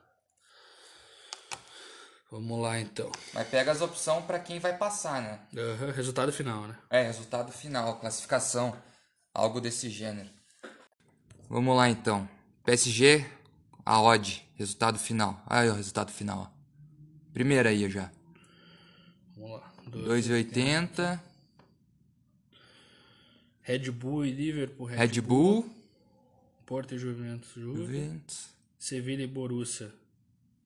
Vamos lá então. Mas pega as opções pra quem vai passar, né? Aham, Resultado final, né? É, resultado final, classificação, algo desse gênero. Vamos lá então. PSG, a odd, resultado final. Aí o resultado final, ó. Primeira aí já. Vamos lá. 2,80. Red Bull e Liverpool. Red, Red Bull, Porto e Juventus. Juve. Juventus. Sevilha e Borussia.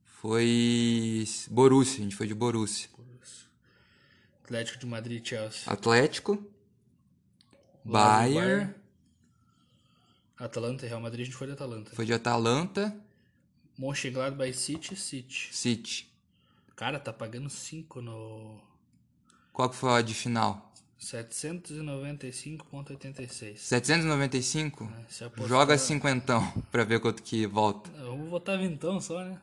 Foi Borussia, a gente foi de Borussia. Borussia. Atlético de Madrid e Chelsea. Atlético, e Bayern, Atalanta e Real Madrid, a gente foi de Atalanta. foi de Atalanta, Mönchengladbach City, City. City. Cara, tá pagando 5 no Qual que foi a odd final? 795.86. 795? É, apostar- Joga cinquentão pra ver quanto que volta. Eu vou botar vintão só, né?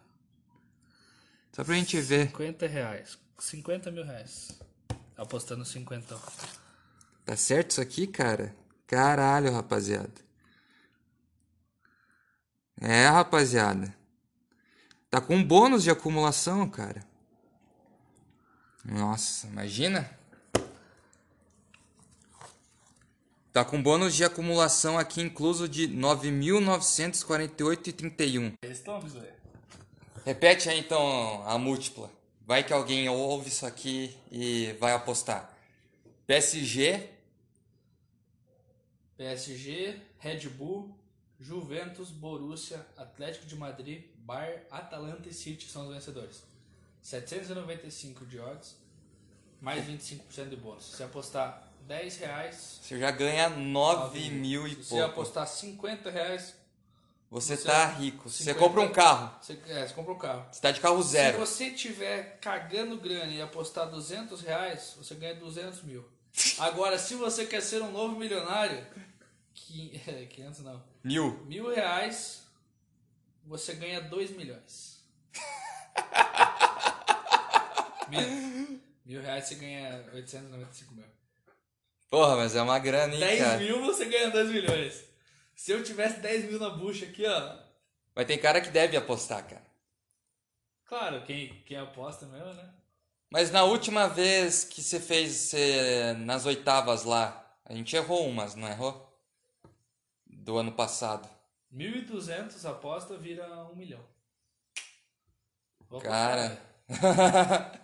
Só pra gente ver. 50 reais. 50 mil reais. Apostando 50. Tá certo isso aqui, cara? Caralho, rapaziada. É, rapaziada. Tá com bônus de acumulação, cara. Nossa, imagina. Tá com bônus de acumulação aqui incluso de 9.948,31. Estamos, velho. Repete aí então a múltipla. Vai que alguém ouve isso aqui e vai apostar. PSG, PSG, Red Bull, Juventus, Borussia, Atlético de Madrid, Bayern, Atalanta e City são os vencedores. 795 de odds, mais 25% de bônus. Se você apostar 10 reais, você já ganha 9 mil e se você pouco. apostar 50 reais, Você você- tá rico. Você 50 compra um carro. você, é, você compra um carro. Você tá de carro Se zero. você tiver cagando grana e apostar 200 reais, você ganha 200 mil. Agora, se você quer ser um novo milionário, que, 500 não, Mil. mil reais, você ganha 2 milhões. Menos. Mil reais você ganha 895 mil. Porra, mas é uma grana, hein, 10 cara. mil você ganha 2 milhões. Se eu tivesse 10 mil na bucha aqui, ó. Mas tem cara que deve apostar, cara. Claro, quem, quem aposta mesmo, né? Mas na última vez que você fez cê, nas oitavas lá, a gente errou umas, não errou? Do ano passado. 1.200 aposta vira 1 milhão. Vou Cara. velho.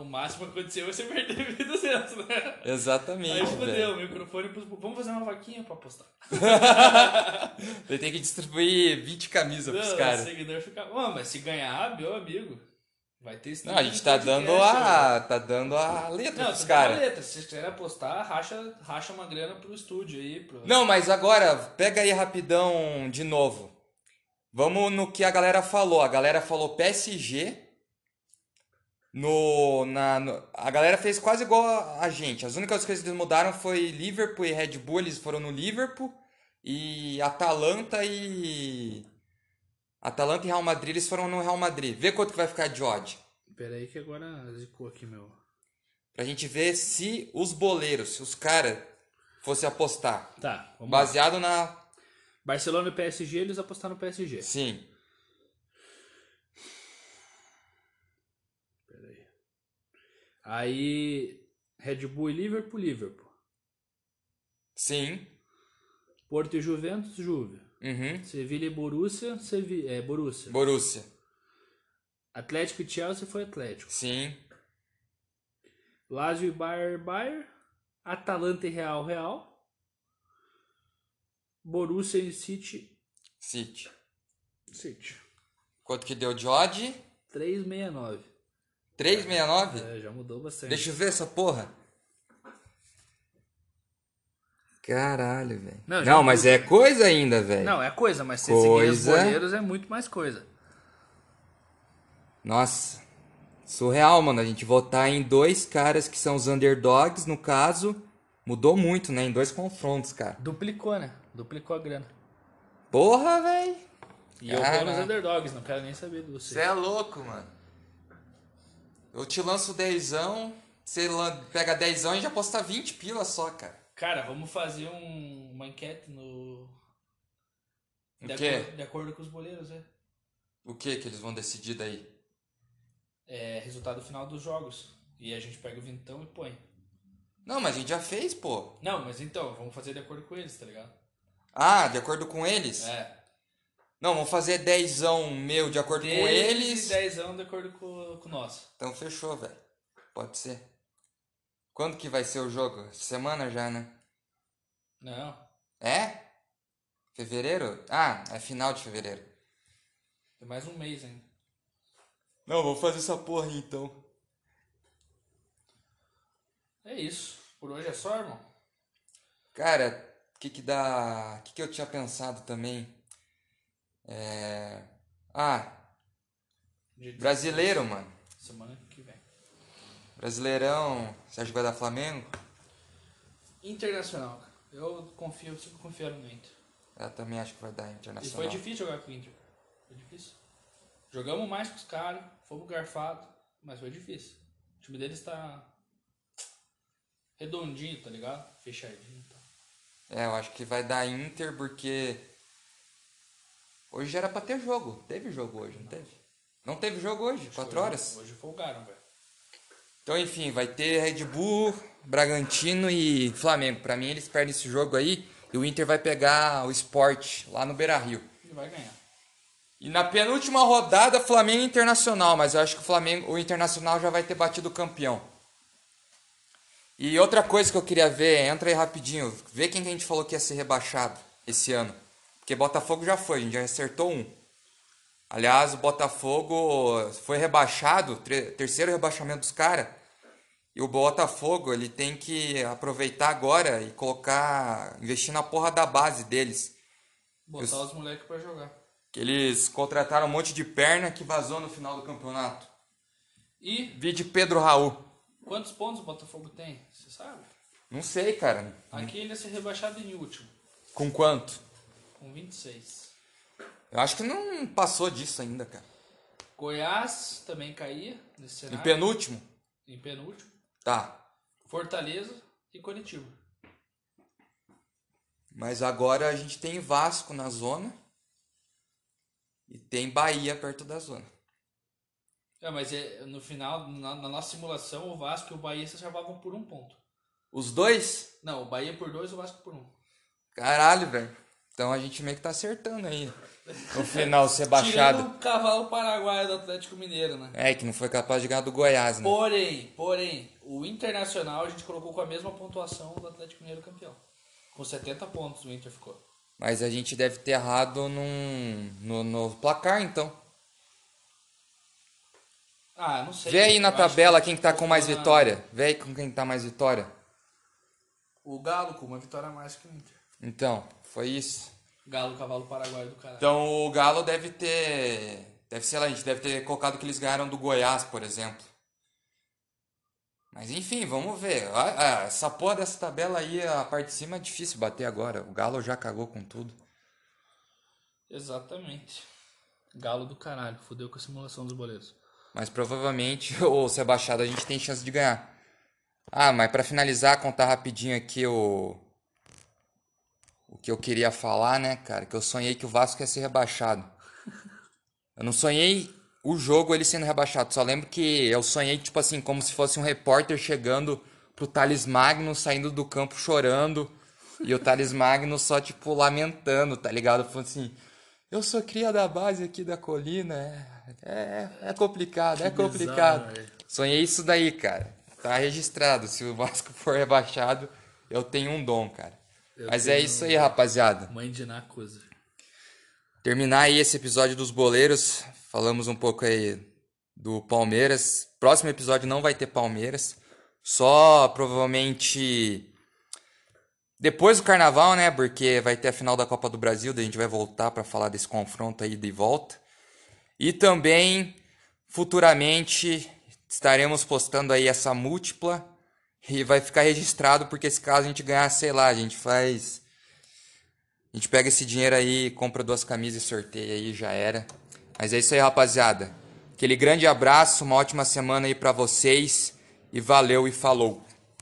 O máximo que aconteceu é você perder 1.200, né? Exatamente, Aí fodeu, o microfone pros... Vamos fazer uma vaquinha pra apostar. Ele tem que distribuir 20 camisas pros Não, o caras. seguidor fica... Mano, mas se ganhar, meu amigo, vai ter Não, a gente tá podcast, dando a. tá dando a letra Não, pros caras. letra. Se vocês quiserem apostar, racha, racha uma grana pro estúdio aí. Pro... Não, mas agora, pega aí rapidão de novo. Vamos no que a galera falou. A galera falou PSG. No, na, no- a galera fez quase igual a, a gente. As únicas coisas que eles mudaram foi Liverpool e Red Bull. Eles foram no Liverpool. E Atalanta e. Atalanta e Real Madrid, eles foram no Real Madrid. Vê quanto que vai ficar de odd. Pera aí que agora zicou aqui meu. Pra gente ver se os boleiros, se os caras fossem apostar. Tá, vamos lá. Baseado na. Barcelona e PSG, eles apostaram no PSG. Sim. Pera aí. Aí, Red Bull e Liverpool, Liverpool. Sim. Porto e Juventus, Juve. Uhum. Sevilha e Borussia, Sevi é, Borussia. Borussia. Atlético e Chelsea foi Atlético. Sim. Lazio e Bayern, Bayern. Atalanta e Real, Real. Borussia e City, City. City. Quanto que deu de odd? 369. 369? É, já mudou bastante. Deixa eu ver essa porra. Caralho, velho. Não, Não, mas é coisa ainda, velho. Não, é coisa, mas se seguir os Coisa. goleiros é muito mais coisa. Nossa. Surreal, mano. A gente votar em dois caras que são os underdogs, no caso. Mudou muito, né? Em dois confrontos, cara. Duplicou, né? Duplicou a grana. Porra, velho. E eu vou nos underdogs, não quero nem saber do você. Você é louco, mano. Eu te lanço dezão, você pega dezão e já posta 20 pila só, cara. Cara, vamos fazer um- uma enquete no. O De, quê? acordo, de acordo com os boleiros, é. O que que eles vão decidir daí? É resultado final dos jogos. E a gente pega o vintão e põe. Não, mas a gente já fez, pô. Não, mas então, vamos fazer de acordo com eles, tá ligado? Ah, de acordo com eles? É. Não, vamos fazer dezão meu de acordo com eles. dezão de acordo com, com o nosso. Então fechou, velho. Pode ser. Quando que vai ser o jogo? Semana já, né? Não. É? Fevereiro? Ah, é final de fevereiro. Tem mais um mês ainda. Não, vou fazer essa porra aí, então. É isso. Por hoje é só, irmão. Cara, o que que dá... O que que eu tinha pensado também? É... Ah, De- brasileiro, mano. Semana. Brasileirão, você acha que vai dar Flamengo? Internacional, cara. Eu confio, sempre confiaram no Inter. Eu também acho que vai dar E Internacional. foi difícil jogar com o Inter. Foi difícil. Jogamos mais com os caras, fomos garfados, mas foi difícil. O time deles tá redondinho, tá ligado? Fechadinho e tal. É, eu acho que vai dar Inter porque hoje já era pra ter jogo. Teve jogo hoje, não teve? Não teve jogo hoje, 4 Hoje- horas. Hoje folgaram, velho. Então, enfim, vai ter Red Bull, Bragantino e Flamengo. Pra mim, eles perdem esse jogo aí e o Inter vai pegar o Sport lá no Beira-Rio. E vai ganhar. E na penúltima rodada, Flamengo e Internacional, mas eu acho que o Flamengo, o Internacional já vai ter batido o campeão. E outra coisa que eu queria ver, entra aí rapidinho, vê quem que a gente falou que ia ser rebaixado esse ano. Porque Botafogo já foi, a gente já acertou um. Aliás, o Botafogo foi rebaixado, terceiro rebaixamento dos caras. E o Botafogo, ele tem que aproveitar agora e colocar, investir na porra da base deles. Botar os moleques pra jogar. Que eles contrataram um monte de perna que vazou no final do campeonato. E Vide Pedro Raul. quantos pontos o Botafogo tem? Você sabe? Não sei, cara. Aqui ele ia ser rebaixado em último, Com quanto? com 26. Eu acho que não passou disso ainda, cara. Goiás também caía nesse Em cenário. penúltimo? Em penúltimo. Tá. Fortaleza e Curitiba. Mas agora a gente tem Vasco na zona. E tem Bahia perto da zona. É, mas é, no final, na, na nossa simulação, o Vasco e o Bahia se chamavam por um ponto. Os dois? Não, o Bahia por dois, o Vasco por um. Caralho, velho. Então a gente meio que tá acertando aí. No final, ser baixado. Tirando o cavalo paraguaio do Atlético Mineiro, né? É, que não foi capaz de ganhar do Goiás, né? Porém, porém, o Internacional a gente colocou com a mesma pontuação do Atlético Mineiro campeão. Com 70 pontos o Inter ficou. Mas a gente deve ter errado num, no, no placar, então. Ah, não sei. Vê aí na tabela quem que tá com mais vitória. Vê aí com quem tá mais vitória. O Galo com uma vitória a mais que o Inter. Então, foi isso. Galo, cavalo paraguaio do caralho. Então o Galo deve ter. Deve ser lá, a gente deve ter colocado que eles ganharam do Goiás, por exemplo. Mas enfim, vamos ver. Ah, ah, Essa porra dessa tabela aí, a parte de cima é difícil bater agora. O Galo já cagou com tudo. Exatamente. Galo do caralho. Fudeu com a simulação dos boleiros. Mas provavelmente o ser baixado a gente tem chance de ganhar. Ah, mas pra finalizar, contar rapidinho aqui o. O que eu queria falar, né, cara? Que eu sonhei que o Vasco ia ser rebaixado. Eu não sonhei o jogo ele sendo rebaixado. Só lembro que eu sonhei, tipo assim, como se fosse um repórter chegando pro Thales Magno, saindo do campo chorando. E o Thales Magno só, tipo, lamentando, tá ligado? Falando assim, eu sou cria da base aqui da colina. É, é, é complicado, é bizarro, complicado. velho. Sonhei isso daí, cara. Tá registrado. Se o Vasco for rebaixado, eu tenho um dom, cara. Eu Mas é isso aí, rapaziada. Mãe de Nacusa. Terminar aí esse episódio dos boleiros. Falamos um pouco aí do Palmeiras. Próximo episódio não vai ter Palmeiras. Só provavelmente depois do carnaval, né? Porque vai ter a final da Copa do Brasil. Daí a gente vai voltar para falar desse confronto aí de volta. E também futuramente estaremos postando aí essa múltipla. E vai ficar registrado porque se caso a gente ganhar, sei lá, a gente faz. A gente pega esse dinheiro aí, compra duas camisas e sorteia aí, já era. Mas é isso aí, rapaziada. Aquele grande abraço, uma ótima semana aí pra vocês. E valeu e falou.